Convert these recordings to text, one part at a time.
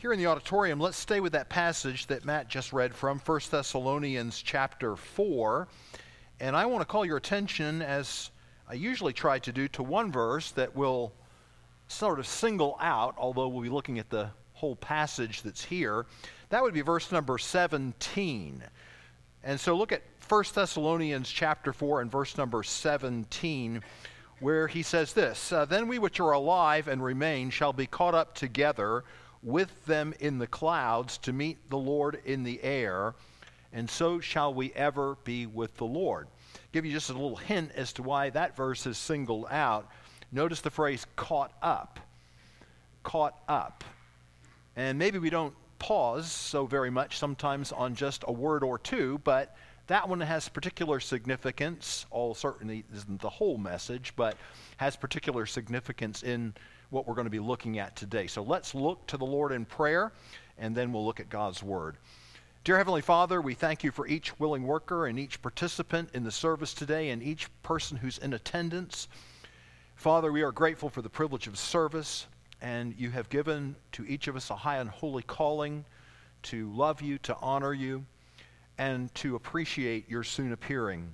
Here in the auditorium, let's stay with that passage that Matt just read from 1 Thessalonians chapter 4. And I want to call your attention, as I usually try to do, to one verse that will sort of single out, although we'll be looking at the whole passage that's here. That would be verse number 17. And so look at 1 Thessalonians chapter 4 and verse number 17 where he says this uh, Then we which are alive and remain shall be caught up together with them in the clouds to meet the Lord in the air, and so shall we ever be with the Lord. Give you just a little hint as to why that verse is singled out. Notice the phrase caught up. Caught up. And maybe we don't pause so very much sometimes on just a word or two, but that one has particular significance. All certainly isn't the whole message, but has particular significance in what we're going to be looking at today. So let's look to the Lord in prayer, and then we'll look at God's Word. Dear Heavenly Father, we thank you for each willing worker and each participant in the service today and each person who's in attendance. Father, we are grateful for the privilege of service, and you have given to each of us a high and holy calling to love you, to honor you, and to appreciate your soon appearing.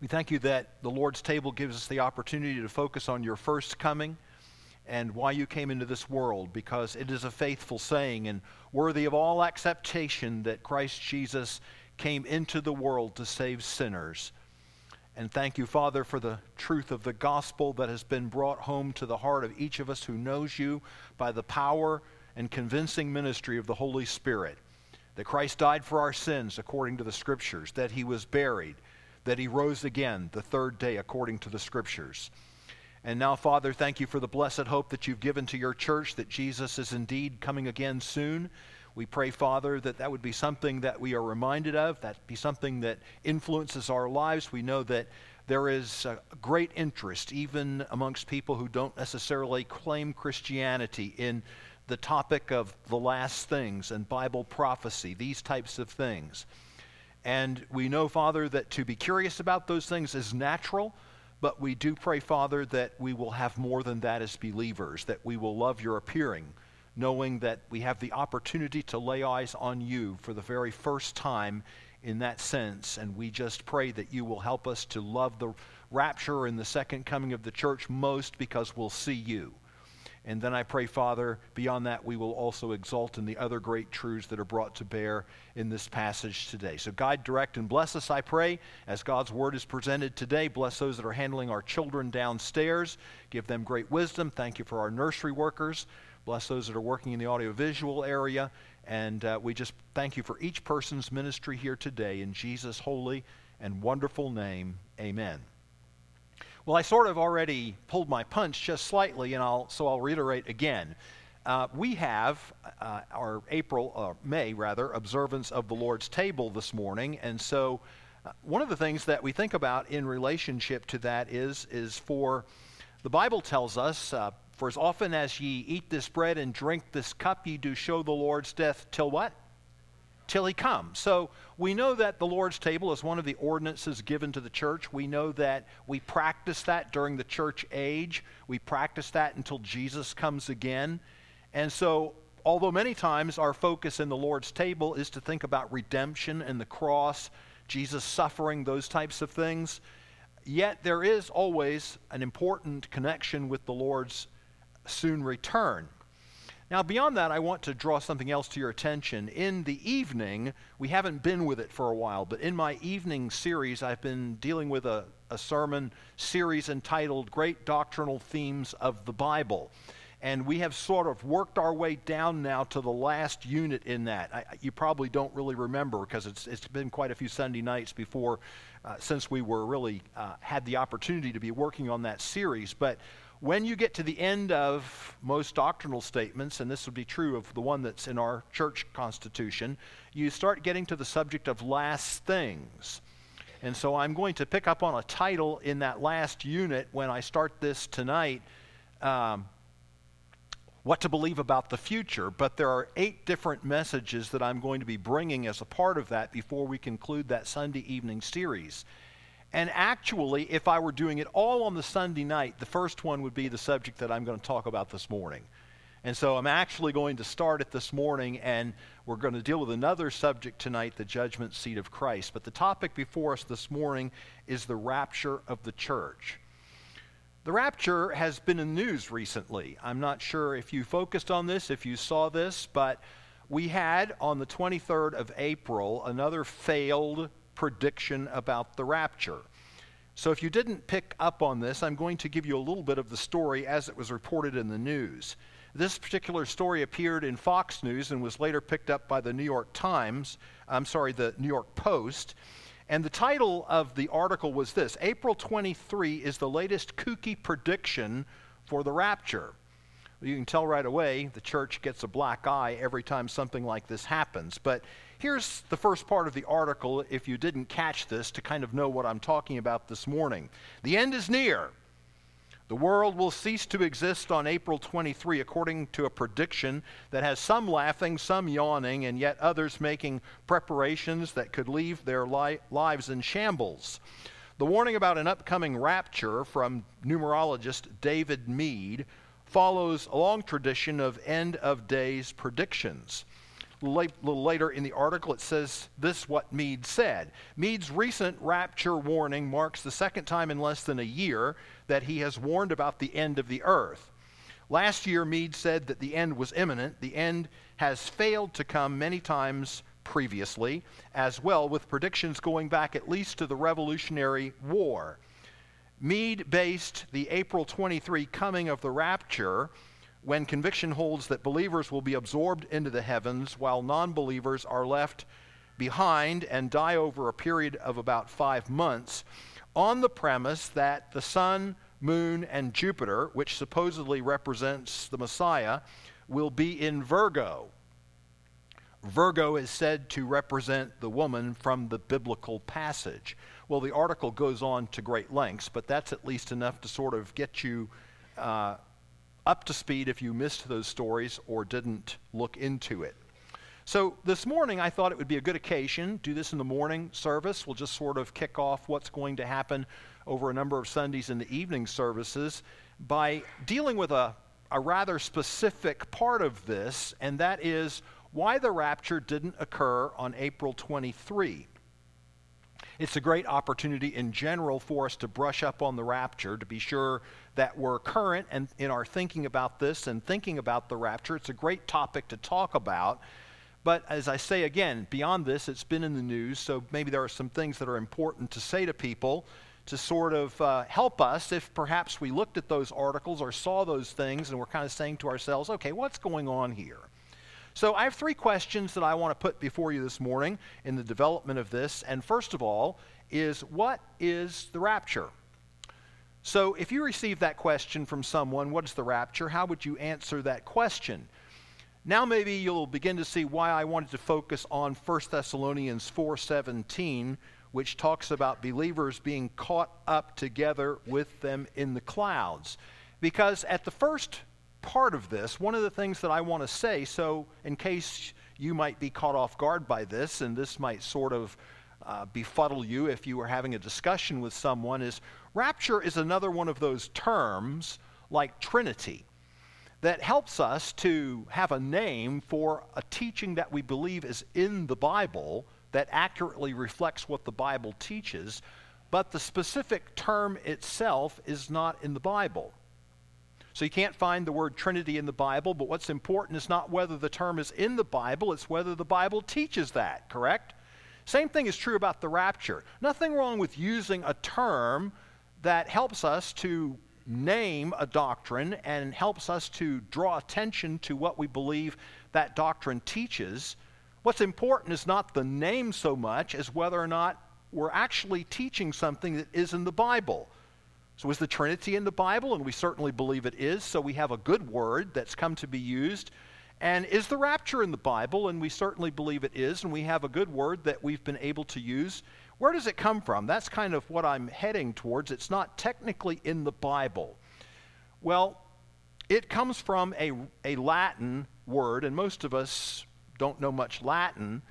We thank you that the Lord's table gives us the opportunity to focus on your first coming and why you came into this world, because it is a faithful saying and worthy of all acceptation that Christ Jesus came into the world to save sinners. And thank you, Father, for the truth of the gospel that has been brought home to the heart of each of us who knows you by the power and convincing ministry of the Holy Spirit. That Christ died for our sins according to the Scriptures, that he was buried, that he rose again the third day according to the Scriptures and now, Father, thank you for the blessed hope that you've given to your church that Jesus is indeed coming again soon. We pray, Father, that that would be something that we are reminded of, that be something that influences our lives. We know that there is great interest, even amongst people who don't necessarily claim Christianity, in the topic of the last things and Bible prophecy, these types of things. And we know, Father, that to be curious about those things is natural. But we do pray, Father, that we will have more than that as believers, that we will love your appearing, knowing that we have the opportunity to lay eyes on you for the very first time in that sense. And we just pray that you will help us to love the rapture and the second coming of the church most because we'll see you. And then I pray, Father, beyond that, we will also exalt in the other great truths that are brought to bear in this passage today. So, guide, direct, and bless us, I pray, as God's word is presented today. Bless those that are handling our children downstairs. Give them great wisdom. Thank you for our nursery workers. Bless those that are working in the audiovisual area. And uh, we just thank you for each person's ministry here today. In Jesus' holy and wonderful name, amen. Well, I sort of already pulled my punch just slightly, and I'll, so I'll reiterate again. Uh, we have uh, our April, uh, May rather, observance of the Lord's table this morning, and so uh, one of the things that we think about in relationship to that is is for the Bible tells us, uh, for as often as ye eat this bread and drink this cup, ye do show the Lord's death till what? Till he comes. So we know that the Lord's table is one of the ordinances given to the church. We know that we practice that during the church age. We practice that until Jesus comes again. And so, although many times our focus in the Lord's table is to think about redemption and the cross, Jesus suffering, those types of things, yet there is always an important connection with the Lord's soon return. Now, beyond that, I want to draw something else to your attention. In the evening, we haven't been with it for a while, but in my evening series, I've been dealing with a, a sermon series entitled Great Doctrinal Themes of the Bible. And we have sort of worked our way down now to the last unit in that. I, you probably don't really remember because it's, it's been quite a few Sunday nights before, uh, since we were really uh, had the opportunity to be working on that series. But when you get to the end of most doctrinal statements, and this would be true of the one that's in our church constitution, you start getting to the subject of last things. And so I'm going to pick up on a title in that last unit when I start this tonight um, What to Believe About the Future. But there are eight different messages that I'm going to be bringing as a part of that before we conclude that Sunday evening series. And actually, if I were doing it all on the Sunday night, the first one would be the subject that I'm going to talk about this morning. And so I'm actually going to start it this morning, and we're going to deal with another subject tonight the judgment seat of Christ. But the topic before us this morning is the rapture of the church. The rapture has been in the news recently. I'm not sure if you focused on this, if you saw this, but we had on the 23rd of April another failed prediction about the rapture. So if you didn't pick up on this, I'm going to give you a little bit of the story as it was reported in the news. This particular story appeared in Fox News and was later picked up by the New York Times, I'm sorry, the New York Post. And the title of the article was this April 23 is the latest kooky prediction for the rapture. You can tell right away the church gets a black eye every time something like this happens. But here's the first part of the article, if you didn't catch this, to kind of know what I'm talking about this morning. The end is near. The world will cease to exist on April 23, according to a prediction that has some laughing, some yawning, and yet others making preparations that could leave their li- lives in shambles. The warning about an upcoming rapture from numerologist David Meade follows a long tradition of end of days predictions. A little later in the article, it says this what Meade said. Meade's recent rapture warning marks the second time in less than a year that he has warned about the end of the earth. Last year, Meade said that the end was imminent. The end has failed to come many times previously, as well, with predictions going back at least to the Revolutionary War. Meade based the April 23 coming of the rapture when conviction holds that believers will be absorbed into the heavens while non believers are left behind and die over a period of about five months, on the premise that the sun, moon, and Jupiter, which supposedly represents the Messiah, will be in Virgo. Virgo is said to represent the woman from the biblical passage. Well, the article goes on to great lengths, but that's at least enough to sort of get you uh, up to speed if you missed those stories or didn't look into it. So this morning, I thought it would be a good occasion. Do this in the morning service. We'll just sort of kick off what's going to happen over a number of Sundays in the evening services by dealing with a, a rather specific part of this, and that is why the rapture didn't occur on April 23. It's a great opportunity in general for us to brush up on the rapture, to be sure that we're current and in our thinking about this and thinking about the rapture. It's a great topic to talk about. But as I say again, beyond this, it's been in the news, so maybe there are some things that are important to say to people to sort of uh, help us if perhaps we looked at those articles or saw those things and we're kind of saying to ourselves, okay, what's going on here? So I have three questions that I want to put before you this morning in the development of this. And first of all, is what is the rapture? So if you receive that question from someone, what is the rapture? How would you answer that question? Now maybe you'll begin to see why I wanted to focus on 1 Thessalonians 4:17, which talks about believers being caught up together with them in the clouds. Because at the first part of this, one of the things that I want to say, so in case you might be caught off guard by this, and this might sort of uh, befuddle you if you were having a discussion with someone, is rapture is another one of those terms like Trinity that helps us to have a name for a teaching that we believe is in the Bible that accurately reflects what the Bible teaches, but the specific term itself is not in the Bible. So you can't find the word Trinity in the Bible, but what's important is not whether the term is in the Bible, it's whether the Bible teaches that, correct? Same thing is true about the rapture. Nothing wrong with using a term that helps us to name a doctrine and helps us to draw attention to what we believe that doctrine teaches. What's important is not the name so much as whether or not we're actually teaching something that is in the Bible. So, is the Trinity in the Bible? And we certainly believe it is. So, we have a good word that's come to be used. And is the rapture in the Bible? And we certainly believe it is. And we have a good word that we've been able to use. Where does it come from? That's kind of what I'm heading towards. It's not technically in the Bible. Well, it comes from a, a Latin word, and most of us don't know much Latin.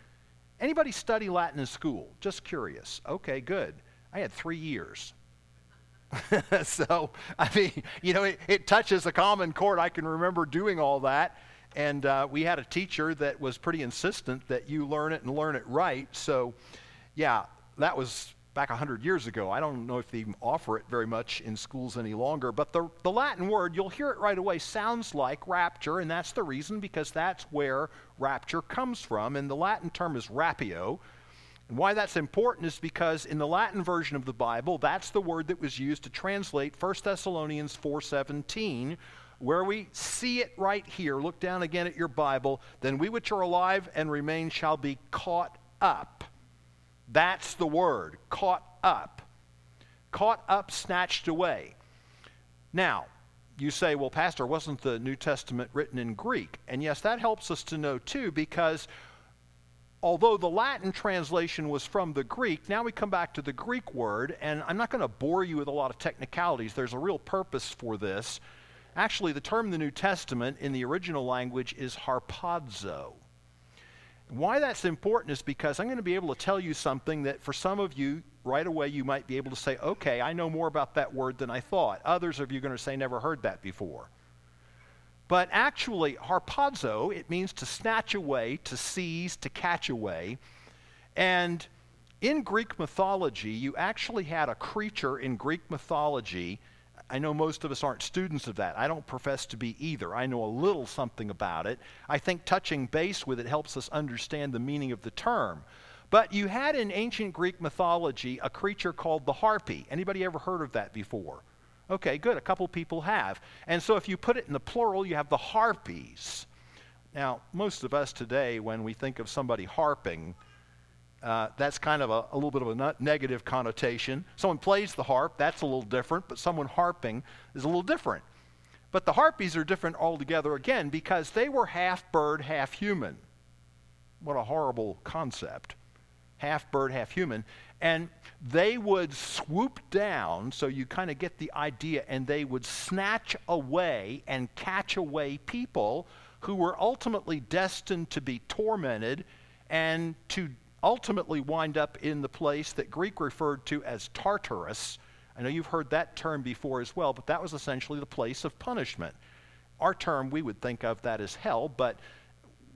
Anybody study Latin in school? Just curious. Okay, good. I had three years. so, I mean, you know, it, it, touches a common chord. I can remember doing all that. And uh, we had a teacher that was pretty insistent that you learn it and learn it right. So, yeah, that was back 100 years ago. I don't know if they offer it very much in schools any longer. But the, the Latin word, you'll hear it right away, sounds like rapture. And that's the reason because that's where rapture comes from. And the Latin term is rapio and why that's important is because in the Latin version of the Bible, that's the word that was used to translate 1 Thessalonians 4:17, where we see it right here. Look down again at your Bible. Then we which are alive and remain shall be caught up. That's the word, caught up. Caught up, snatched away. Now, you say, well, Pastor, wasn't the New Testament written in Greek? And yes, that helps us to know too, because although the Latin translation was from the Greek, now we come back to the Greek word, and I'm not going to bore you with a lot of technicalities. There's a real purpose for this. Actually, the term in the New Testament in the original language is harpazo. Why that's important is because I'm going to be able to tell you something that for some of you, right away, you might be able to say, okay, I know more about that word than I thought. Others of you are going to say, never heard that before. But actually, harpazo, it means to snatch away, to seize, to catch away. And in Greek mythology, you actually had a creature in Greek mythology. I know most of us aren't students of that. I don't profess to be either. I know a little something about it. I think touching base with it helps us understand the meaning of the term. But you had in ancient Greek mythology a creature called the harpy. Anybody ever heard of that before? Okay, good. A couple people have. And so if you put it in the plural, you have the harpies. Now, most of us today, when we think of somebody harping, uh, that's kind of a, a, little bit of a negative connotation. Someone plays the harp, that's a little different, but someone harping is a little different. But the harpies are different altogether again because they were half bird, half human. What a horrible concept. Half bird, half human. And they would swoop down, so you kind of get the idea, and they would snatch away and catch away people who were ultimately destined to be tormented and to ultimately wind up in the place that Greek referred to as Tartarus. I know you've heard that term before as well, but that was essentially the place of punishment. Our term, we would think of that as hell, but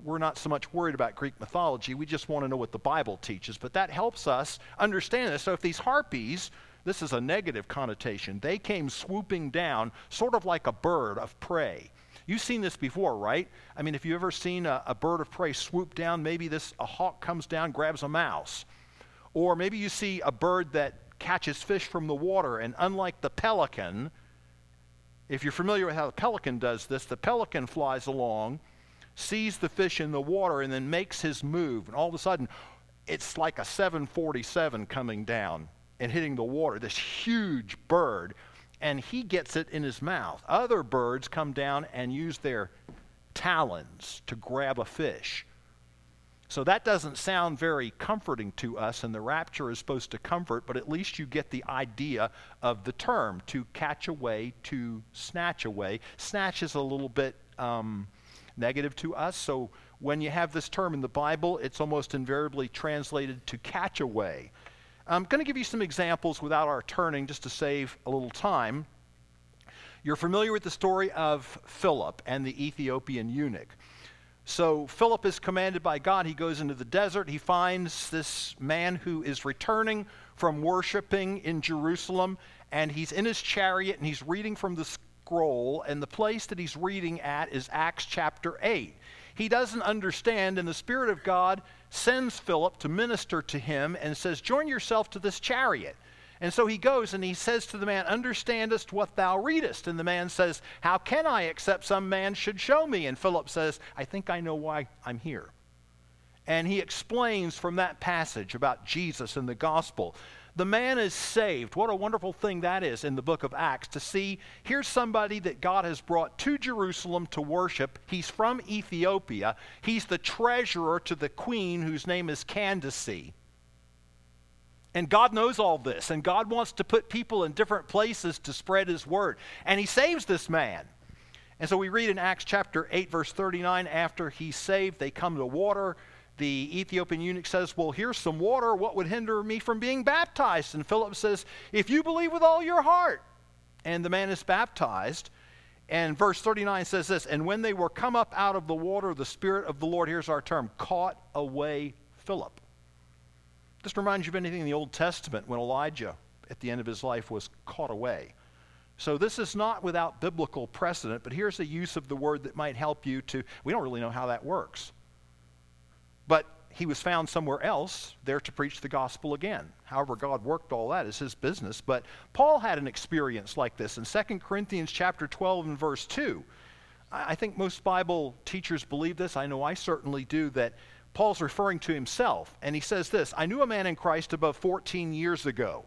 we're not so much worried about Greek mythology. We just want to know what the Bible teaches. But that helps us understand this. So if these harpies, this is a negative connotation, they came swooping down, sort of like a bird of prey. You've seen this before, right? I mean, if you've ever seen a, a bird of prey swoop down, maybe this a hawk comes down, grabs a mouse. Or maybe you see a bird that catches fish from the water, and unlike the pelican, if you're familiar with how the pelican does this, the pelican flies along sees the fish in the water, and then makes his move. And all of a sudden, it's like a 747 coming down and hitting the water, this huge bird, and he gets it in his mouth. Other birds come down and use their talons to grab a fish. So that doesn't sound very comforting to us, and the rapture is supposed to comfort, but at least you get the idea of the term to catch away, to snatch away. Snatch is a little bit. Um, negative to us. So when you have this term in the Bible, it's almost invariably translated to catch away. I'm going to give you some examples without our turning just to save a little time. You're familiar with the story of Philip and the Ethiopian eunuch. So Philip is commanded by God. He goes into the desert. He finds this man who is returning from worshiping in Jerusalem, and he's in his chariot and he's reading from the scroll, and the place that he's reading at is Acts chapter 8. He doesn't understand, and the Spirit of God sends Philip to minister to him and says, Join yourself to this chariot. And so he goes and he says to the man, Understandest what thou readest? And the man says, How can I, except some man should show me? And Philip says, I think I know why I'm here. And he explains from that passage about Jesus and the gospel the man is saved. What a wonderful thing that is in the book of Acts to see here's somebody that God has brought to Jerusalem to worship. He's from Ethiopia. He's the treasurer to the queen whose name is Candace. And God knows all this, and God wants to put people in different places to spread his word. And he saves this man. And so we read in Acts chapter 8, verse 39 after he's saved, they come to water the Ethiopian eunuch says, Well, here's some water. What would hinder me from being baptized? And Philip says, If you believe with all your heart. And the man is baptized. And verse 39 says this And when they were come up out of the water, the Spirit of the Lord, here's our term, caught away Philip. This reminds you of anything in the Old Testament when Elijah, at the end of his life, was caught away. So this is not without biblical precedent, but here's a use of the word that might help you to. We don't really know how that works. But he was found somewhere else there to preach the gospel again. However, God worked all that is his business. But Paul had an experience like this in 2 Corinthians chapter 12 and verse 2. I think most Bible teachers believe this. I know I certainly do, that Paul's referring to himself. And he says this I knew a man in Christ above 14 years ago.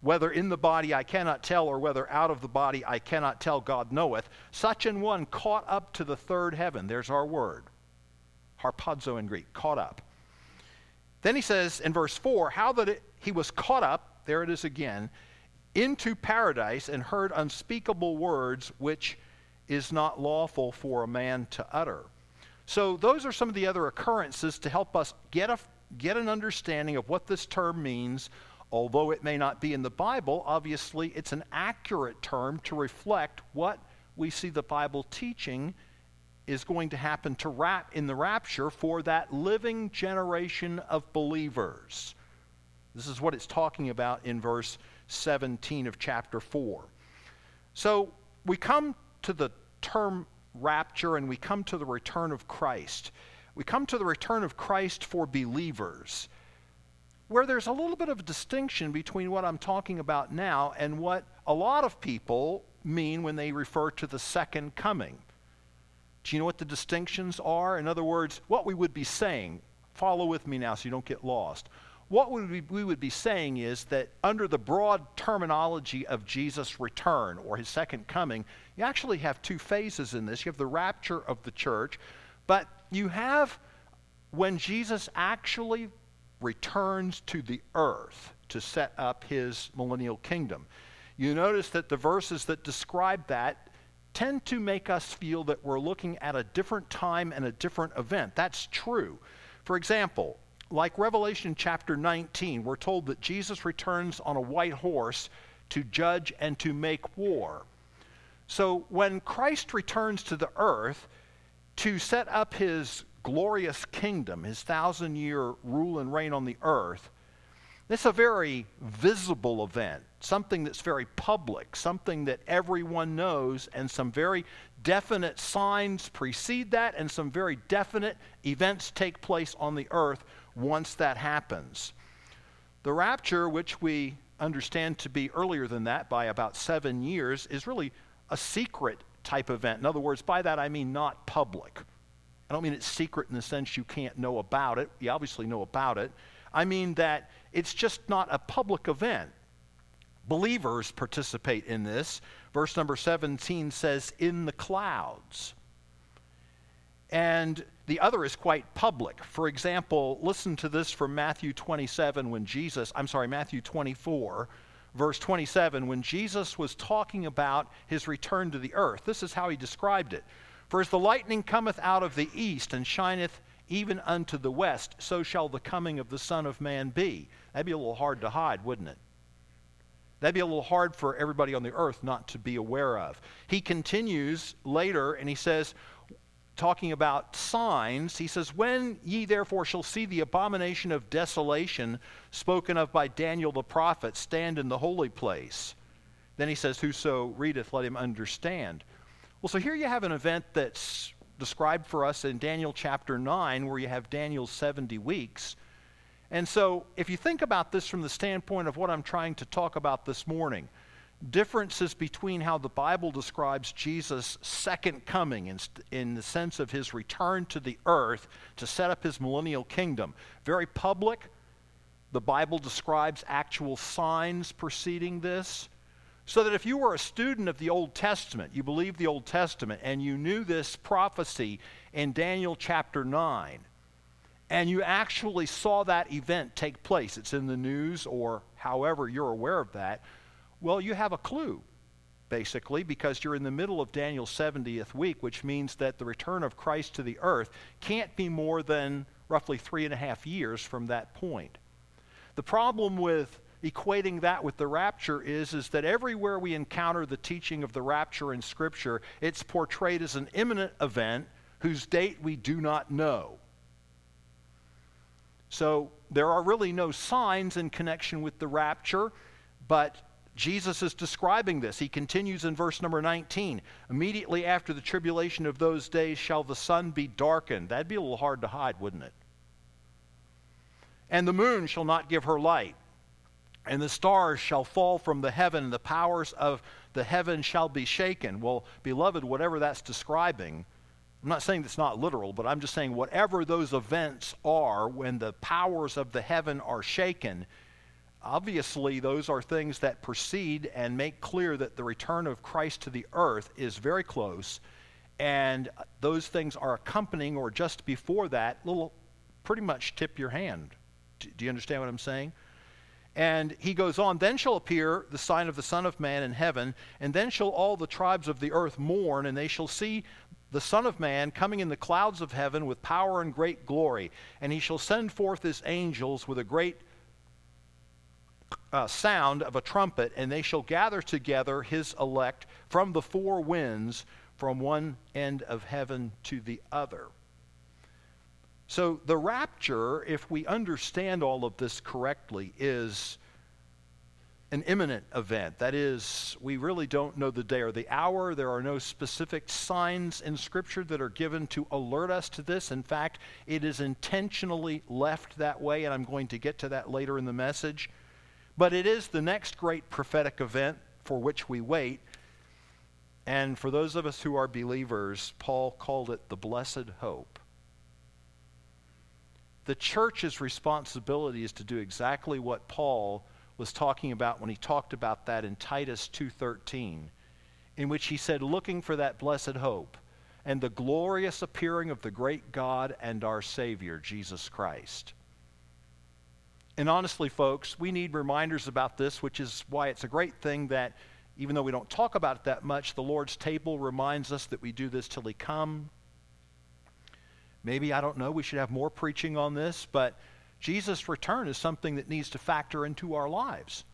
Whether in the body I cannot tell, or whether out of the body I cannot tell, God knoweth. Such an one caught up to the third heaven. There's our word harpazo in Greek, caught up. Then he says in verse 4 how that it, he was caught up, there it is again, into paradise and heard unspeakable words which is not lawful for a man to utter. So, those are some of the other occurrences to help us get, a, get an understanding of what this term means. Although it may not be in the Bible, obviously it's an accurate term to reflect what we see the Bible teaching is going to happen to rap in the rapture for that living generation of believers. This is what it's talking about in verse 17 of chapter 4. So we come to the term rapture and we come to the return of Christ. We come to the return of Christ for believers, where there's a little bit of a distinction between what I'm talking about now and what a lot of people mean when they refer to the second coming. Do you know what the distinctions are? In other words, what we would be saying, follow with me now so you don't get lost. What we, we would be saying is that under the broad terminology of Jesus' return or his second coming, you actually have two phases in this. You have the rapture of the church, but you have when Jesus actually returns to the earth to set up his millennial kingdom. You notice that the verses that describe that tend to make us feel that we're looking at a different time and a different event. That's true. For example, like Revelation chapter 19, we're told that Jesus returns on a white horse to judge and to make war. So when Christ returns to the earth to set up his glorious kingdom, his thousand year rule and reign on the earth, it's a very visible event, something that's very public, something that everyone knows, and some very definite signs precede that, and some very definite events take place on the earth once that happens. The rapture, which we understand to be earlier than that by about seven years, is really a secret type event. In other words, by that I mean not public. I don't mean it's secret in the sense you can't know about it. You obviously know about it. I mean that it's just not a public event. Believers participate in this. Verse number 17 says, in the clouds. And the other is quite public. For example, listen to this from Matthew 27 when Jesus, I'm sorry, Matthew 24, verse 27, when Jesus was talking about his return to the earth. This is how he described it. For as the lightning cometh out of the east and shineth even unto the west, so shall the coming of the Son of Man be. That'd be a little hard to hide, wouldn't it? That'd be a little hard for everybody on the earth not to be aware of. He continues later and he says, talking about signs, he says, When ye therefore shall see the abomination of desolation spoken of by Daniel the prophet stand in the holy place, then he says, Whoso readeth, let him understand. Well, so here you have an event that's described for us in Daniel chapter 9, where you have Daniel's 70 weeks. And so, if you think about this from the standpoint of what I'm trying to talk about this morning, differences between how the Bible describes Jesus' second coming in, in the sense of his return to the earth to set up his millennial kingdom. Very public. The Bible describes actual signs preceding this. So that if you were a student of the Old Testament, you believed the Old Testament, and you knew this prophecy in Daniel chapter 9, and you actually saw that event take place, it's in the news or however you're aware of that, well, you have a clue, basically, because you're in the middle of Daniel's 70th week, which means that the return of Christ to the earth can't be more than roughly three and a half years from that point. The problem with equating that with the rapture is, is that everywhere we encounter the teaching of the rapture in Scripture, it's portrayed as an imminent event whose date we do not know. So there are really no signs in connection with the rapture, but Jesus is describing this. He continues in verse number 19. Immediately after the tribulation of those days shall the sun be darkened. That'd be a little hard to hide, wouldn't it? And the moon shall not give her light and the stars shall fall from the heaven, and the powers of the heaven shall be shaken. Well, beloved, whatever that's describing, I'm not saying it's not literal, but I'm just saying whatever those events are when the powers of the heaven are shaken, obviously those are things that precede and make clear that the return of Christ to the earth is very close. And those things are accompanying or just before that, little pretty much tip your hand. Do you understand what I'm saying? And he goes on, Then shall appear the sign of the Son of Man in heaven, and then shall all the tribes of the earth mourn, and they shall see the Son of Man coming in the clouds of heaven with power and great glory. And he shall send forth his angels with a great uh, sound of a trumpet, and they shall gather together his elect from the four winds, from one end of heaven to the other. So, the rapture, if we understand all of this correctly, is an imminent event. That is, we really don't know the day or the hour. There are no specific signs in Scripture that are given to alert us to this. In fact, it is intentionally left that way, and I'm going to get to that later in the message. But it is the next great prophetic event for which we wait. And for those of us who are believers, Paul called it the blessed hope the church's responsibility is to do exactly what Paul was talking about when he talked about that in Titus 2:13 in which he said looking for that blessed hope and the glorious appearing of the great God and our savior Jesus Christ. And honestly folks, we need reminders about this, which is why it's a great thing that even though we don't talk about it that much, the Lord's table reminds us that we do this till he come Maybe, I don't know, we should have more preaching on this, but Jesus' return is something that needs to factor into our lives.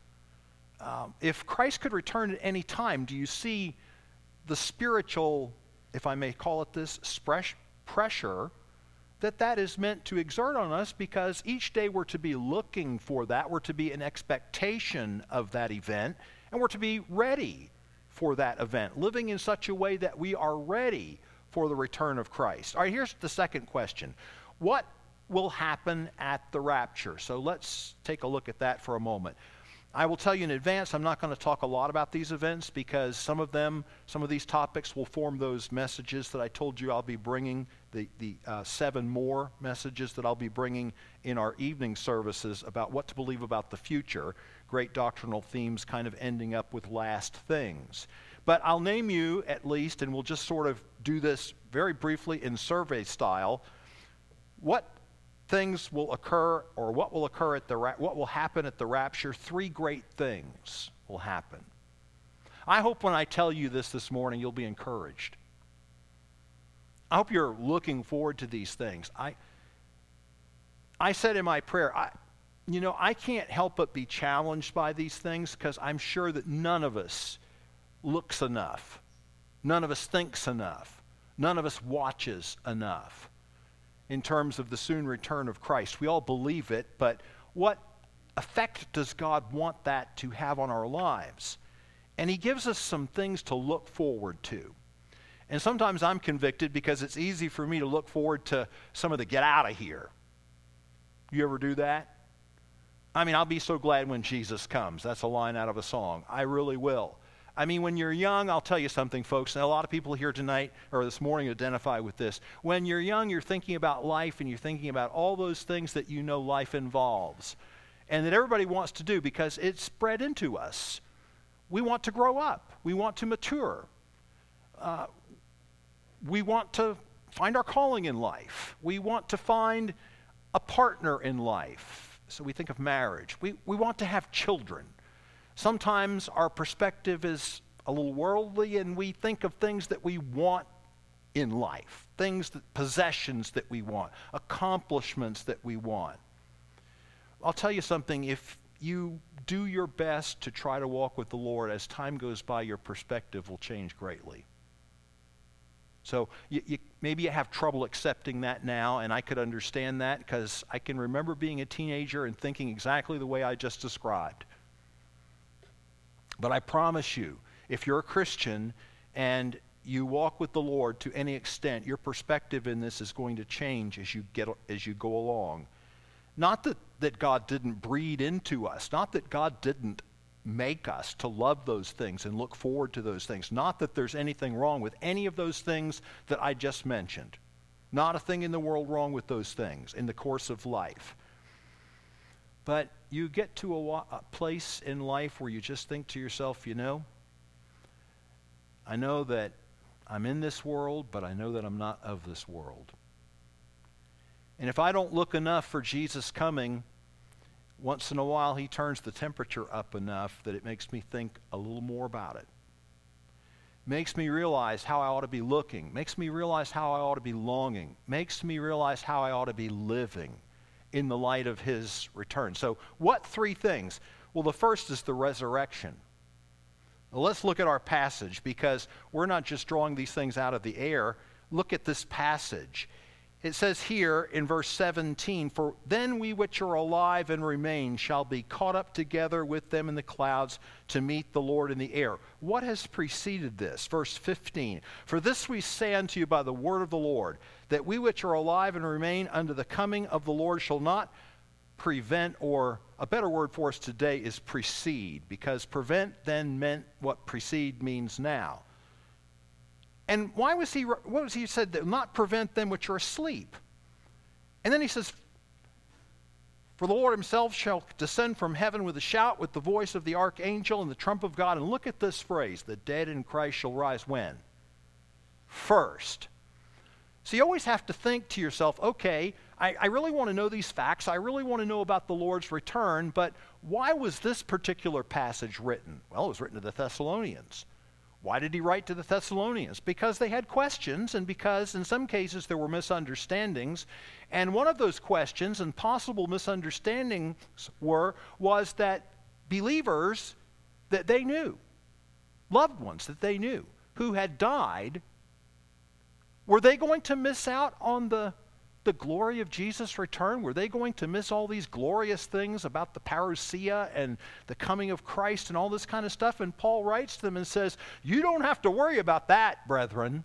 Um, if Christ could return at any time, do you see the spiritual, if I may call it this, pressure that that is meant to exert on us because each day we're to be looking for that, we're to be in expectation of that event, and we're to be ready for that event, living in such a way that we are ready for the return of Christ. All right, here's the second question What will happen at the rapture? So let's take a look at that for a moment. I will tell you in advance, I'm not going to talk a lot about these events because some of them, some of these topics will form those messages that I told you I'll be bringing, the, the uh, seven more messages that I'll be bringing in our evening services about what to believe about the future. Great doctrinal themes kind of ending up with last things. But I'll name you at least, and we'll just sort of do this very briefly in survey style. What things will occur, or what will occur at the what will happen at the rapture? Three great things will happen. I hope when I tell you this this morning, you'll be encouraged. I hope you're looking forward to these things. I, I said in my prayer, I, you know, I can't help but be challenged by these things because I'm sure that none of us looks enough. None of us thinks enough. None of us watches enough in terms of the soon return of Christ. We all believe it, but what effect does God want that to have on our lives? And He gives us some things to look forward to. And sometimes I'm convicted because it's easy for me to look forward to some of the get out of here. You ever do that? I mean, I'll be so glad when Jesus comes. That's a line out of a song. I really will. I mean, when you're young, I'll tell you something, folks, and a lot of people here tonight or this morning identify with this. When you're young, you're thinking about life and you're thinking about all those things that you know life involves and that everybody wants to do because it's spread into us. We want to grow up, we want to mature, uh, we want to find our calling in life, we want to find a partner in life. So we think of marriage, we, we want to have children. Sometimes our perspective is a little worldly and we think of things that we want in life, things that possessions that we want, accomplishments that we want. I'll tell you something if you do your best to try to walk with the Lord, as time goes by, your perspective will change greatly. So you, you, maybe you have trouble accepting that now, and I could understand that because I can remember being a teenager and thinking exactly the way I just described. But I promise you, if you're a Christian and you walk with the Lord to any extent, your perspective in this is going to change as you get as you go along. Not that, that God didn't breed into us, not that God didn't make us to love those things and look forward to those things. Not that there's anything wrong with any of those things that I just mentioned. Not a thing in the world wrong with those things in the course of life. But you get to a, a place in life where you just think to yourself, you know, I know that I'm in this world, but I know that I'm not of this world. And if I don't look enough for Jesus coming, once in a while he turns the temperature up enough that it makes me think a little more about it. Makes me realize how I ought to be looking. Makes me realize how I ought to be longing. Makes me realize how I ought to be living in the light of his return. So, what three things? Well, the first is the resurrection. let's look at our passage because we're not just drawing these things out of the air. Look at this passage it says here in verse 17, For then we which are alive and remain shall be caught up together with them in the clouds to meet the Lord in the air. What has preceded this? Verse 15, For this we say unto you by the word of the Lord, that we which are alive and remain unto the coming of the Lord shall not prevent, or a better word for us today is precede, because prevent then meant what precede means now. And why was he, what was he said? That not prevent them which are asleep. And then he says, For the Lord himself shall descend from heaven with a shout, with the voice of the archangel and the trump of God. And look at this phrase the dead in Christ shall rise when? First. So you always have to think to yourself, okay, I, I really want to know these facts. I really want to know about the Lord's return, but why was this particular passage written? Well, it was written to the Thessalonians. Why did he write to the Thessalonians? Because they had questions, and because in some cases there were misunderstandings. And one of those questions and possible misunderstandings were was that believers that they knew, loved ones that they knew, who had died, were they going to miss out on the the glory of Jesus' return? Were they going to miss all these glorious things about the parousia and the coming of Christ and all this kind of stuff? And Paul writes to them and says, You don't have to worry about that, brethren.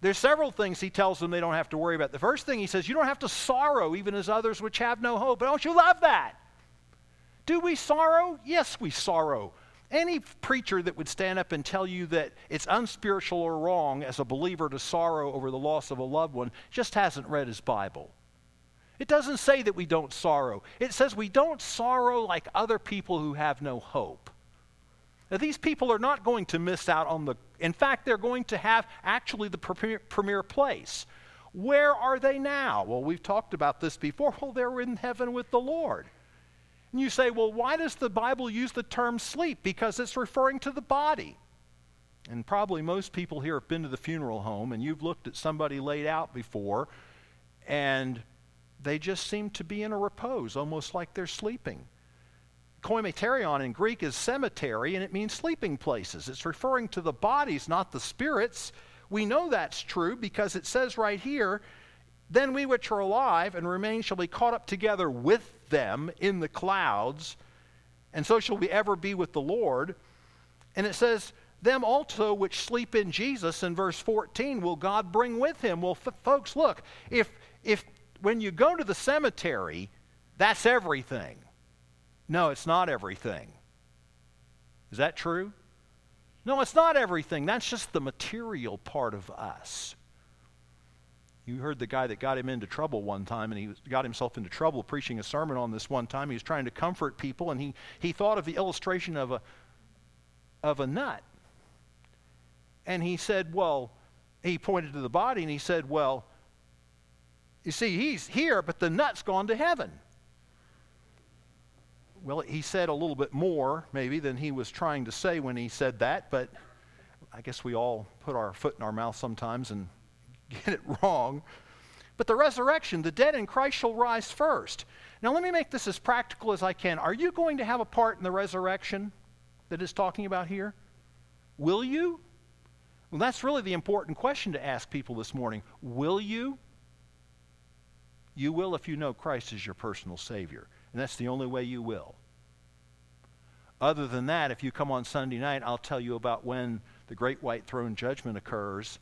There's several things he tells them they don't have to worry about. The first thing he says, You don't have to sorrow, even as others which have no hope. But don't you love that? Do we sorrow? Yes, we sorrow. Any preacher that would stand up and tell you that it's unspiritual or wrong as a believer to sorrow over the loss of a loved one just hasn't read his Bible. It doesn't say that we don't sorrow, it says we don't sorrow like other people who have no hope. Now, these people are not going to miss out on the, in fact, they're going to have actually the premier, premier place. Where are they now? Well, we've talked about this before. Well, they're in heaven with the Lord. And you say, well, why does the Bible use the term sleep? Because it's referring to the body. And probably most people here have been to the funeral home and you've looked at somebody laid out before and they just seem to be in a repose, almost like they're sleeping. Koimeterion in Greek is cemetery and it means sleeping places. It's referring to the bodies, not the spirits. We know that's true because it says right here then we which are alive and remain shall be caught up together with them in the clouds, and so shall we ever be with the Lord. And it says, them also which sleep in Jesus in verse 14 will God bring with him. Well, f- folks, look, if, if when you go to the cemetery, that's everything. No, it's not everything. Is that true? No, it's not everything. That's just the material part of us. You heard the guy that got him into trouble one time, and he got himself into trouble preaching a sermon on this one time. He was trying to comfort people, and he, he thought of the illustration of a, of a nut. And he said, Well, he pointed to the body, and he said, Well, you see, he's here, but the nut's gone to heaven. Well, he said a little bit more, maybe, than he was trying to say when he said that, but I guess we all put our foot in our mouth sometimes and get it wrong. But the resurrection, the dead in Christ shall rise first. Now, let me make this as practical as I can. Are you going to have a part in the resurrection that is talking about here? Will you? Well, that's really the important question to ask people this morning. Will you? You will if you know Christ is your personal Savior. And that's the only way you will. Other than that, if you come on Sunday night, I'll tell you about when the great white throne judgment occurs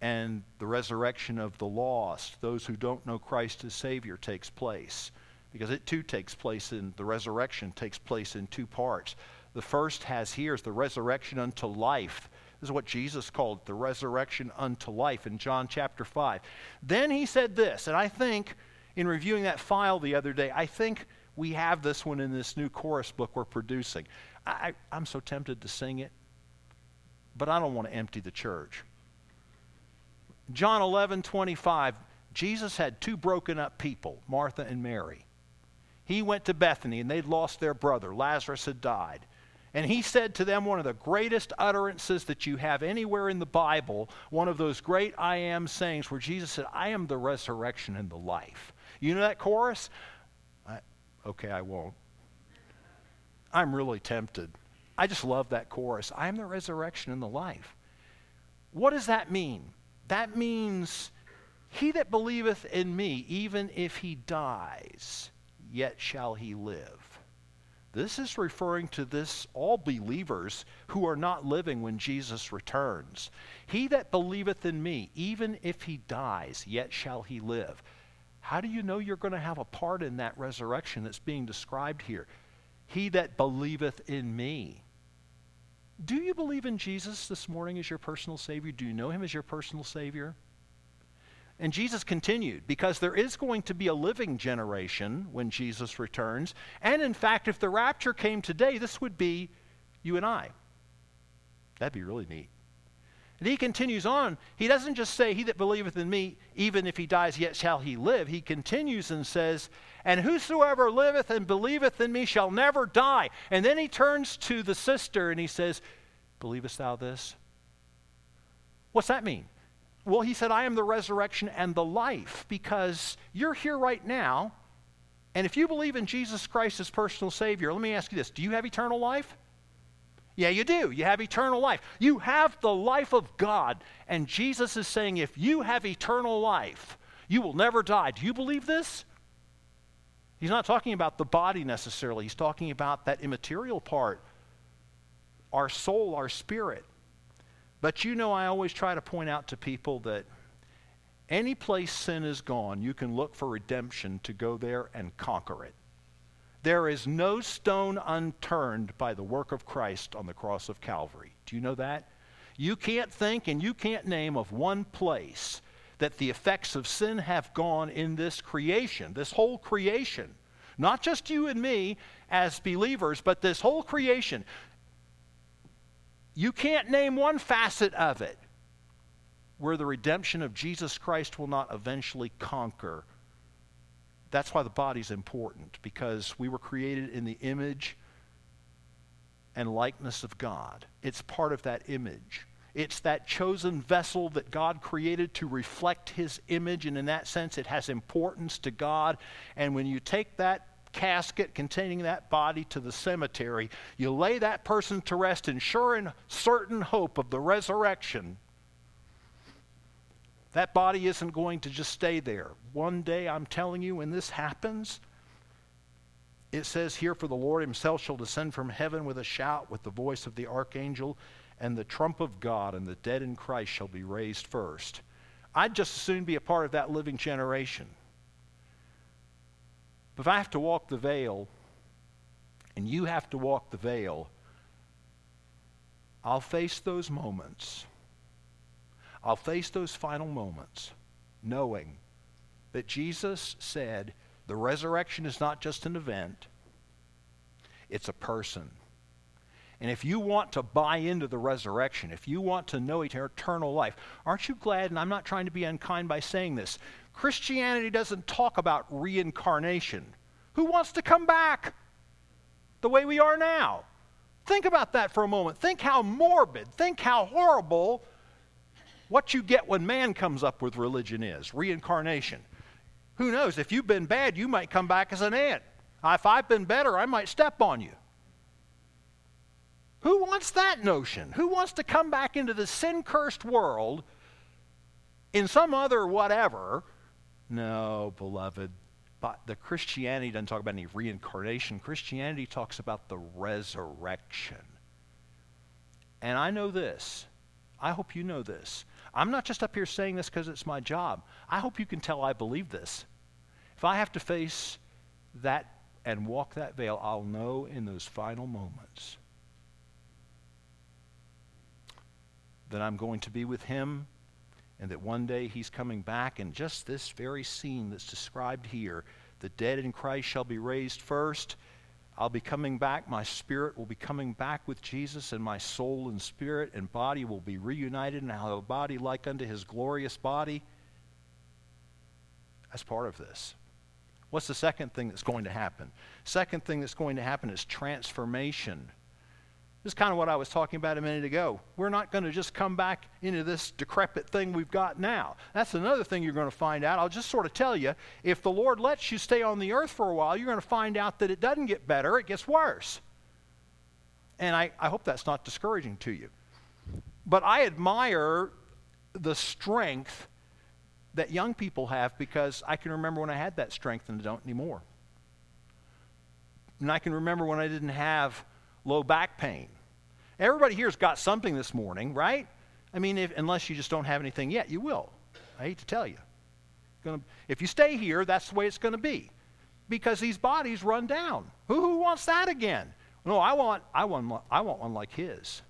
and the resurrection of the lost, those who don't know Christ as Savior, takes place. Because it too takes place in the resurrection, takes place in two parts. The first has here is the resurrection unto life. This is what Jesus called the resurrection unto life in John chapter 5. Then he said this, and I think in reviewing that file the other day, I think we have this one in this new chorus book we're producing. I, am so tempted to sing it, but I don't want to empty the church. John 11, 25, Jesus had two broken up people, Martha and Mary. He went to Bethany and they'd lost their brother. Lazarus had died. And he said to them one of the greatest utterances that you have anywhere in the Bible, one of those great I am sayings where Jesus said, I am the resurrection and the life. You know that chorus? I, okay, I won't. I'm really tempted. I just love that chorus. I am the resurrection and the life. What does that mean? That means, He that believeth in me, even if he dies, yet shall he live. This is referring to this all believers who are not living when Jesus returns. He that believeth in me, even if he dies, yet shall he live. How do you know you're going to have a part in that resurrection that's being described here? He that believeth in me. Do you believe in Jesus this morning as your personal Savior? Do you know him as your personal Savior? And Jesus continued, because there is going to be a living generation when Jesus returns. And in fact, if the rapture came today, this would be you and I. That'd be really neat. And he continues on. He doesn't just say, He that believeth in me, even if he dies, yet shall he live. He continues and says, And whosoever liveth and believeth in me shall never die. And then he turns to the sister and he says, Believest thou this? What's that mean? Well, he said, I am the resurrection and the life because you're here right now. And if you believe in Jesus Christ as personal Savior, let me ask you this do you have eternal life? Yeah, you do. You have eternal life. You have the life of God. And Jesus is saying, if you have eternal life, you will never die. Do you believe this? He's not talking about the body necessarily, he's talking about that immaterial part our soul, our spirit. But you know, I always try to point out to people that any place sin is gone, you can look for redemption to go there and conquer it. There is no stone unturned by the work of Christ on the cross of Calvary. Do you know that? You can't think and you can't name of one place that the effects of sin have gone in this creation, this whole creation. Not just you and me as believers, but this whole creation. You can't name one facet of it where the redemption of Jesus Christ will not eventually conquer. That's why the body's important, because we were created in the image and likeness of God. It's part of that image. It's that chosen vessel that God created to reflect His image, and in that sense, it has importance to God. And when you take that casket containing that body to the cemetery. You lay that person to rest in sure and certain hope of the resurrection. That body isn't going to just stay there. One day, I'm telling you, when this happens, it says here, For the Lord himself shall descend from heaven with a shout, with the voice of the archangel, and the trump of God, and the dead in Christ shall be raised first. I'd just as soon be a part of that living generation. But if I have to walk the veil, and you have to walk the veil, I'll face those moments. I'll face those final moments knowing that Jesus said the resurrection is not just an event, it's a person. And if you want to buy into the resurrection, if you want to know eternal life, aren't you glad? And I'm not trying to be unkind by saying this. Christianity doesn't talk about reincarnation. Who wants to come back the way we are now? Think about that for a moment. Think how morbid, think how horrible what you get when man comes up with religion is reincarnation. Who knows? If you've been bad, you might come back as an ant. If I've been better, I might step on you. Who wants that notion? Who wants to come back into the sin cursed world in some other whatever? No, beloved. But the Christianity doesn't talk about any reincarnation. Christianity talks about the resurrection. And I know this. I hope you know this. I'm not just up here saying this because it's my job. I hope you can tell I believe this. If I have to face that and walk that veil, I'll know in those final moments that I'm going to be with Him and that one day He's coming back. And just this very scene that's described here the dead in Christ shall be raised first. I'll be coming back. My spirit will be coming back with Jesus, and my soul and spirit and body will be reunited, and I'll have a body like unto His glorious body. That's part of this. What's the second thing that's going to happen? Second thing that's going to happen is transformation. This is kind of what I was talking about a minute ago. We're not going to just come back into this decrepit thing we've got now. That's another thing you're going to find out. I'll just sort of tell you if the Lord lets you stay on the earth for a while, you're going to find out that it doesn't get better, it gets worse. And I, I hope that's not discouraging to you. But I admire the strength that young people have because I can remember when I had that strength and I don't anymore. And I can remember when I didn't have low back pain. Everybody here's got something this morning, right? I mean, if, unless you just don't have anything yet, you will. I hate to tell you. Gonna, if you stay here, that's the way it's going to be. Because these bodies run down. Who, who wants that again? No, I want, I, want, I want one like his.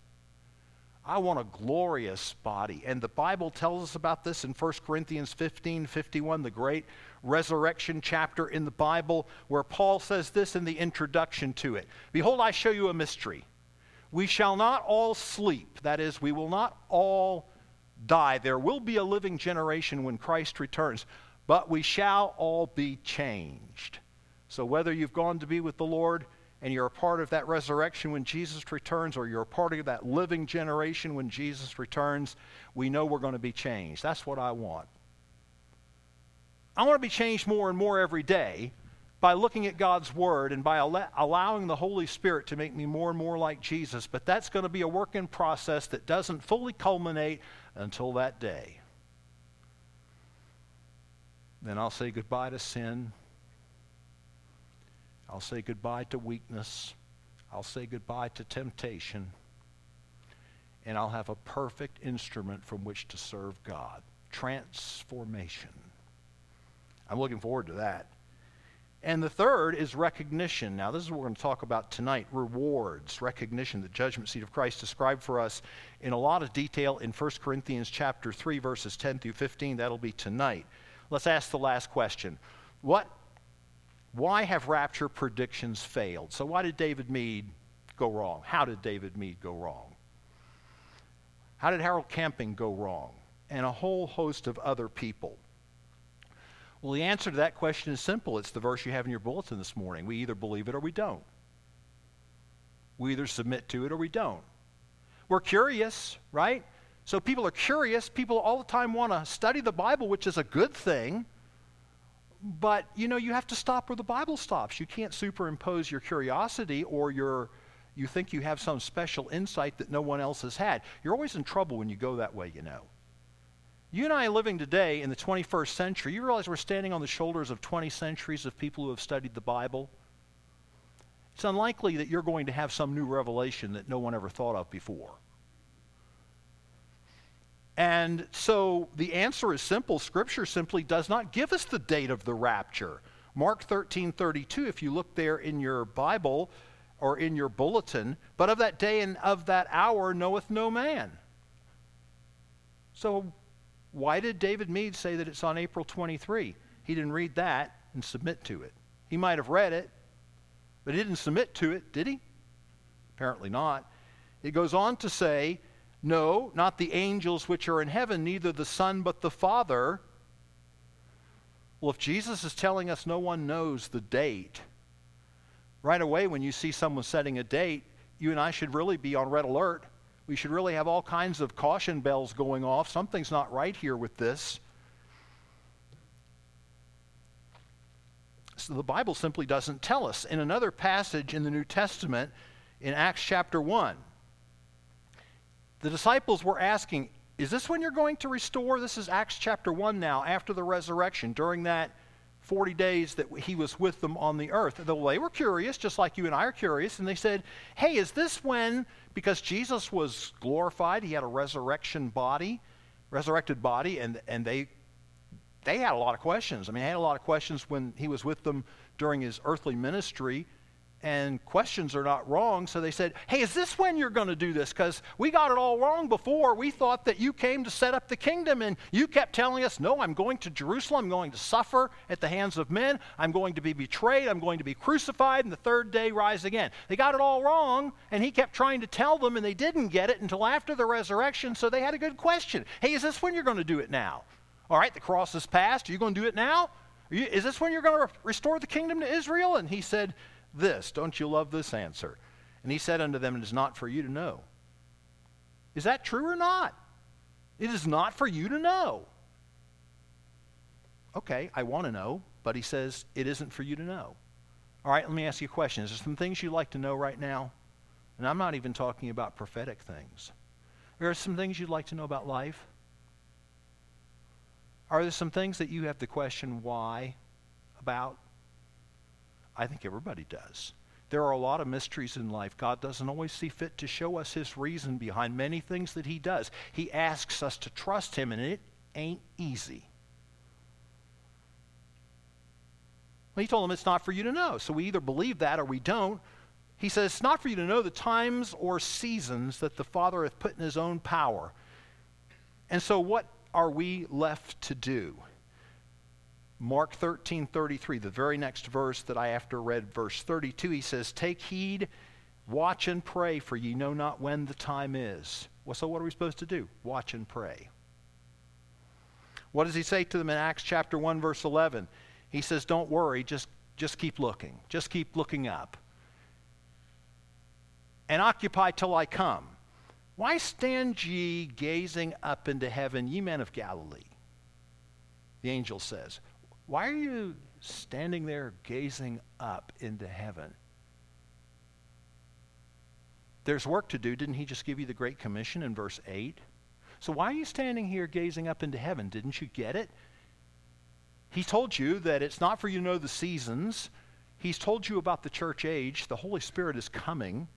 I want a glorious body. And the Bible tells us about this in 1 Corinthians 15 51, the great resurrection chapter in the Bible, where Paul says this in the introduction to it Behold, I show you a mystery. We shall not all sleep. That is, we will not all die. There will be a living generation when Christ returns, but we shall all be changed. So, whether you've gone to be with the Lord, and you're a part of that resurrection when Jesus returns, or you're a part of that living generation when Jesus returns, we know we're going to be changed. That's what I want. I want to be changed more and more every day by looking at God's Word and by al- allowing the Holy Spirit to make me more and more like Jesus. But that's going to be a work in process that doesn't fully culminate until that day. Then I'll say goodbye to sin I'll say goodbye to weakness. I'll say goodbye to temptation. And I'll have a perfect instrument from which to serve God. Transformation. I'm looking forward to that. And the third is recognition. Now, this is what we're going to talk about tonight rewards, recognition, the judgment seat of Christ described for us in a lot of detail in 1 Corinthians chapter 3, verses 10 through 15. That'll be tonight. Let's ask the last question What why have rapture predictions failed? So, why did David Meade go wrong? How did David Meade go wrong? How did Harold Camping go wrong? And a whole host of other people. Well, the answer to that question is simple. It's the verse you have in your bulletin this morning. We either believe it or we don't. We either submit to it or we don't. We're curious, right? So people are curious. People all the time want to study the Bible, which is a good thing. But, you know, you have to stop where the Bible stops. You can't superimpose your curiosity or your you think you have some special insight that no one else has had. You're always in trouble when you go that way, you know. You and I living today in the 21st century, you realize we're standing on the shoulders of 20 centuries of people who have studied the Bible? It's unlikely that you're going to have some new revelation that no one ever thought of before. And so the answer is simple. Scripture simply does not give us the date of the rapture. Mark 13 32, if you look there in your Bible or in your bulletin, but of that day and of that hour knoweth no man. So why did David Meade say that it's on April 23? He didn't read that and submit to it. He might have read it, but he didn't submit to it, did he? Apparently not. It goes on to say, no, not the angels which are in heaven, neither the Son, but the Father. Well, if Jesus is telling us no one knows the date, right away when you see someone setting a date, you and I should really be on red alert. We should really have all kinds of caution bells going off. Something's not right here with this. So the Bible simply doesn't tell us. In another passage in the New Testament, in Acts chapter 1, the disciples were asking, Is this when you're going to restore? This is Acts chapter 1 now, after the resurrection, during that 40 days that he was with them on the earth. They were curious, just like you and I are curious, and they said, Hey, is this when, because Jesus was glorified, he had a resurrection body, resurrected body, and, and they, they had a lot of questions. I mean, they had a lot of questions when he was with them during his earthly ministry and questions are not wrong. So they said, Hey, is this when you're going to do this? Because we got it all wrong before. We thought that you came to set up the kingdom, and you kept telling us, No, I'm going to Jerusalem. I'm going to suffer at the hands of men. I'm going to be betrayed. I'm going to be crucified, and the third day rise again. They got it all wrong, and he kept trying to tell them, and they didn't get it until after the resurrection. So they had a good question Hey, is this when you're going to do it now? All right, the cross is past. Are you going to do it now? You, is this when you're going to restore the kingdom to Israel? And he said, this. Don't you love this answer? And he said unto them, It is not for you to know. Is that true or not? It is not for you to know. Okay, I want to know, but he says it isn't for you to know. All right, let me ask you a question. Is there some things you'd like to know right now? And I'm not even talking about prophetic things. There are some things you'd like to know about life? Are there some things that you have the question why about? I think everybody does. There are a lot of mysteries in life. God doesn't always see fit to show us his reason behind many things that he does. He asks us to trust him, and it ain't easy. Well, he told them it's not for you to know. So we either believe that or we don't. He says it's not for you to know the times or seasons that the Father hath put in his own power. And so what are we left to do? Mark 13, 33, the very next verse that I after read, verse 32, he says, Take heed, watch and pray, for ye know not when the time is. Well, so what are we supposed to do? Watch and pray. What does he say to them in Acts chapter 1, verse 11? He says, Don't worry, just, just keep looking. Just keep looking up. And occupy till I come. Why stand ye gazing up into heaven, ye men of Galilee? The angel says. Why are you standing there gazing up into heaven? There's work to do. Didn't he just give you the Great Commission in verse 8? So why are you standing here gazing up into heaven? Didn't you get it? He told you that it's not for you to know the seasons. He's told you about the church age. The Holy Spirit is coming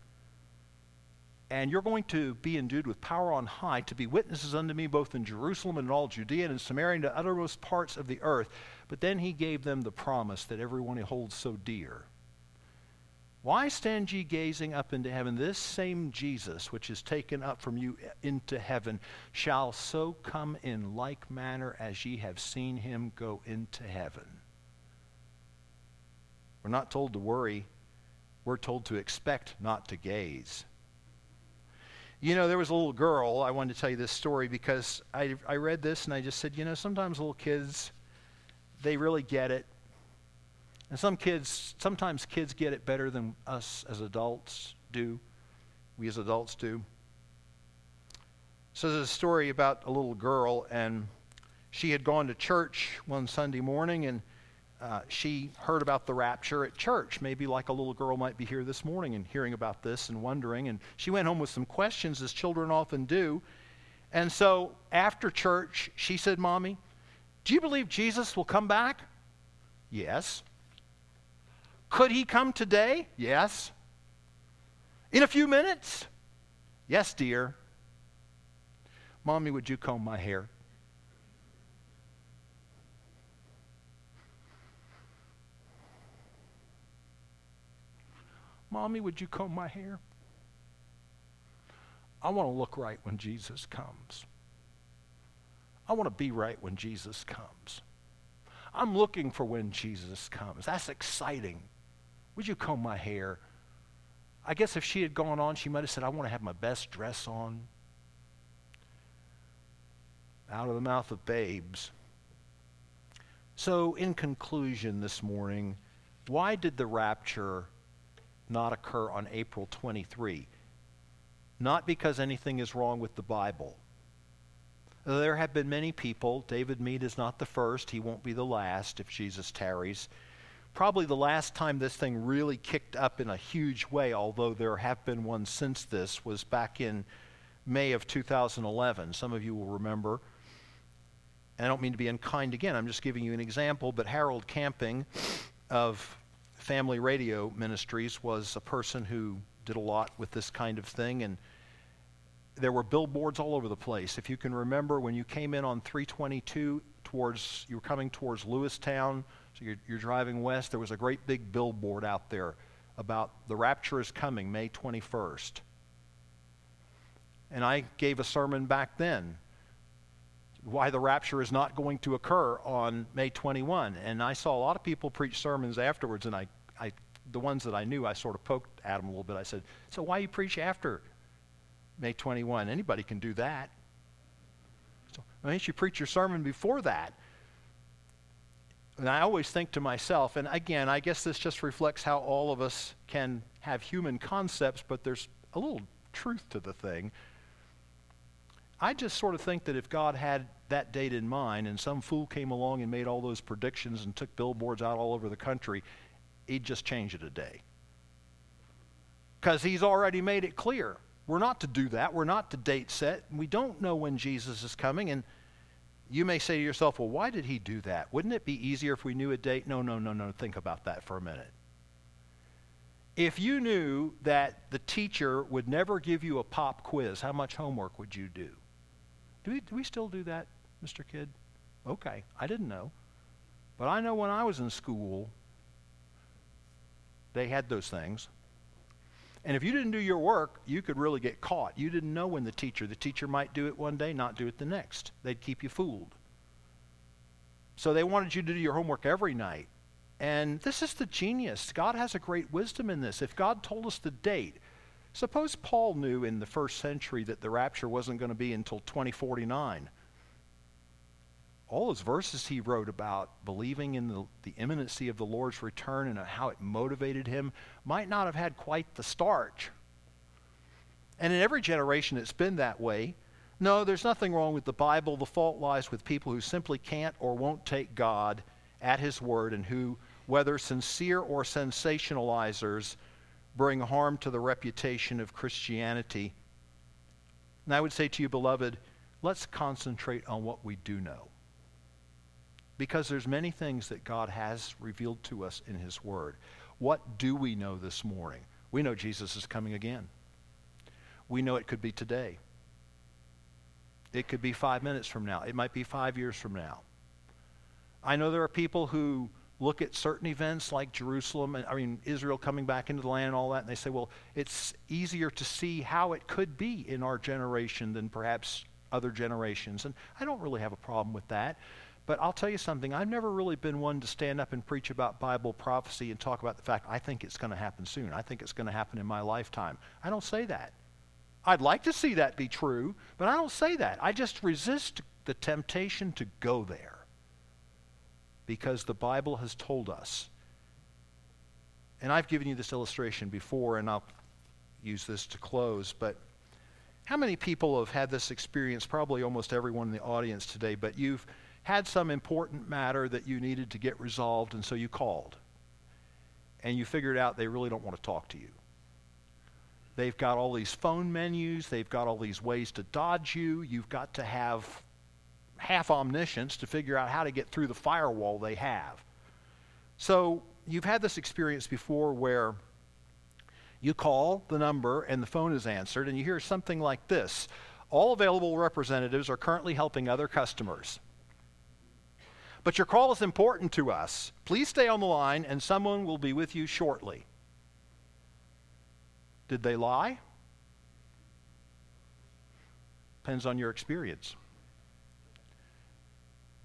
and you're going to be endued with power on high to be witnesses unto me both in Jerusalem and in all Judea and in Samaria and to uttermost parts of the earth. But then he gave them the promise that everyone he holds so dear. Why stand ye gazing up into heaven? This same Jesus, which is taken up from you into heaven, shall so come in like manner as ye have seen him go into heaven. We're not told to worry, we're told to expect, not to gaze. You know, there was a little girl, I wanted to tell you this story because I, I read this and I just said, you know, sometimes little kids, they really get it. And some kids, sometimes kids get it better than us as adults do. We as adults do. So there's a story about a little girl, and she had gone to church one Sunday morning, and uh, she heard about the rapture at church, maybe like a little girl might be here this morning and hearing about this and wondering. And she went home with some questions, as children often do. And so after church, she said, Mommy, do you believe Jesus will come back? Yes. Could he come today? Yes. In a few minutes? Yes, dear. Mommy, would you comb my hair? Mommy, would you comb my hair? I want to look right when Jesus comes. I want to be right when Jesus comes. I'm looking for when Jesus comes. That's exciting. Would you comb my hair? I guess if she had gone on, she might have said, I want to have my best dress on. Out of the mouth of babes. So, in conclusion this morning, why did the rapture not occur on April 23. not because anything is wrong with the Bible. There have been many people. David Meade is not the first. He won't be the last if Jesus tarries. Probably the last time this thing really kicked up in a huge way, although there have been ones since this, was back in May of 2011. Some of you will remember. And I don't mean to be unkind again, I'm just giving you an example, but Harold Camping of Family Radio Ministries was a person who did a lot with this kind of thing. And there were billboards all over the place. If you can remember when you came in on 322 towards, you were coming towards Lewistown, so you're, you're driving west, there was a great big billboard out there about the rapture is coming May 21st. And I gave a sermon back then why the rapture is not going to occur on May 21. And I saw a lot of people preach sermons afterwards, and I, I, the ones that I knew, I sort of poked at them a little bit. I said, So why you preach after May 21? Anybody can do that. So why don't you preach your sermon before that? And I always think to myself, and again, I guess this just reflects how all of us can have human concepts, but there's a little truth to the thing. I just sort of think that if God had that date in mind and some fool came along and made all those predictions and took billboards out all over the country, he'd just change it a day. Because he's already made it clear. We're not to do that. We're not to date set. We don't know when Jesus is coming. And you may say to yourself, well, why did he do that? Wouldn't it be easier if we knew a date? No, no, no, no. Think about that for a minute. If you knew that the teacher would never give you a pop quiz, how much homework would you do? Do we, do we still do that, Mr. Kidd? Okay, I didn't know. But I know when I was in school, they had those things. And if you didn't do your work, you could really get caught. You didn't know when the teacher, the teacher might do it one day, not do it the next. They'd keep you fooled. So they wanted you to do your homework every night. And this is the genius. God has a great wisdom in this. If God told us the date, Suppose Paul knew in the first century that the rapture wasn't going to be until 2049. All those verses he wrote about believing in the, the imminency of the Lord's return and how it motivated him might not have had quite the starch. And in every generation it's been that way. No, there's nothing wrong with the Bible. The fault lies with people who simply can't or won't take God at his word and who, whether sincere or sensationalizers, bring harm to the reputation of Christianity. And I would say to you, beloved, let's concentrate on what we do know. Because there's many things that God has revealed to us in his word. What do we know this morning? We know Jesus is coming again. We know it could be today. It could be five minutes from now. It might be five years from now. I know there are people who look at certain events like Jerusalem and I mean Israel coming back into the land and all that, and they say, well, it's easier to see how it could be in our generation than perhaps other generations. And I don't really have a problem with that. But I'll tell you something, I've never really been one to stand up and preach about Bible prophecy and talk about the fact I think it's going to happen soon. I think it's going to happen in my lifetime. I don't say that. I'd like to see that be true, but I don't say that. I just resist the temptation to go there because the Bible has told us. And I've given you this illustration before, and I'll use this to close, but how many people have had this experience? Probably almost everyone in the audience today, but you've had some important matter that you needed to get resolved, and so you called. And you figured out they really don't want to talk to you. They've got all these phone menus, they've got all these ways to dodge you. You've got to have half omniscience to figure out how to get through the firewall they have. So you've had this experience before where you call the number and the phone is answered, and you hear something like this All available representatives are currently helping other customers. But your call is important to us. Please stay on the line, and someone will be with you shortly. Did they lie? Depends on your experience.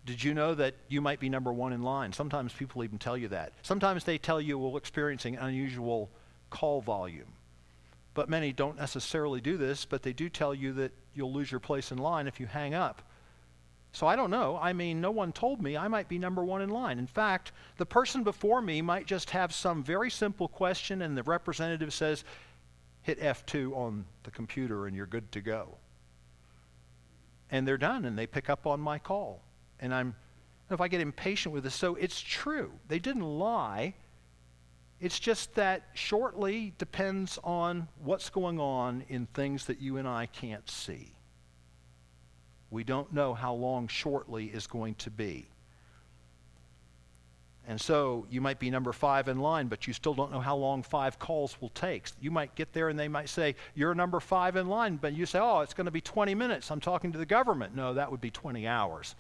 Did you know that you might be number one in line? Sometimes people even tell you that. Sometimes they tell you we're experiencing unusual call volume. But many don't necessarily do this, but they do tell you that you'll lose your place in line if you hang up. So I don't know. I mean, no one told me I might be number one in line. In fact, the person before me might just have some very simple question, and the representative says, hit F2 on the computer and you're good to go. And they're done and they pick up on my call. And I'm, if I get impatient with this, so it's true. They didn't lie. It's just that shortly depends on what's going on in things that you and I can't see. We don't know how long shortly is going to be. And so you might be number five in line, but you still don't know how long five calls will take. You might get there and they might say, You're number five in line, but you say, Oh, it's going to be 20 minutes. I'm talking to the government. No, that would be 20 hours.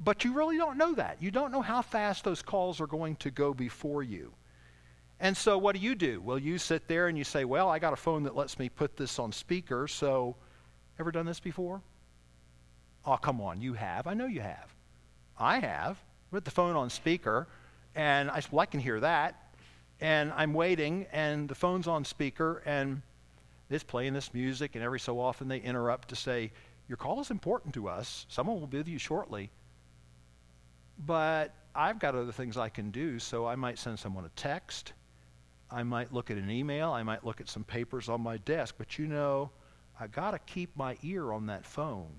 But you really don't know that. You don't know how fast those calls are going to go before you. And so what do you do? Well, you sit there and you say, Well, I got a phone that lets me put this on speaker, so ever done this before? Oh, come on, you have. I know you have. I have. Put the phone on speaker, and I Well, I can hear that. And I'm waiting, and the phone's on speaker, and it's playing this music, and every so often they interrupt to say, Your call is important to us. Someone will be with you shortly. But I've got other things I can do, so I might send someone a text. I might look at an email. I might look at some papers on my desk. But you know, I got to keep my ear on that phone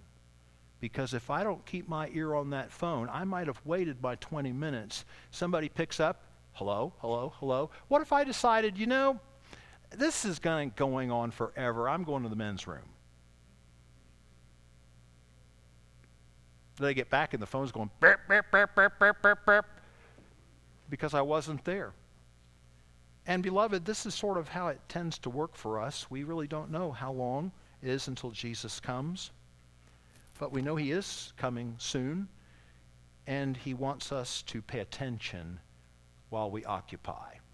because if I don't keep my ear on that phone, I might have waited by 20 minutes. Somebody picks up, hello, hello, hello. What if I decided, you know, this is going, going on forever. I'm going to the men's room. They get back and the phone's going burp, burp, burp, burp, burp, burp, burp, because I wasn't there. And beloved, this is sort of how it tends to work for us. We really don't know how long it is until Jesus comes. But we know He is coming soon, and He wants us to pay attention while we occupy.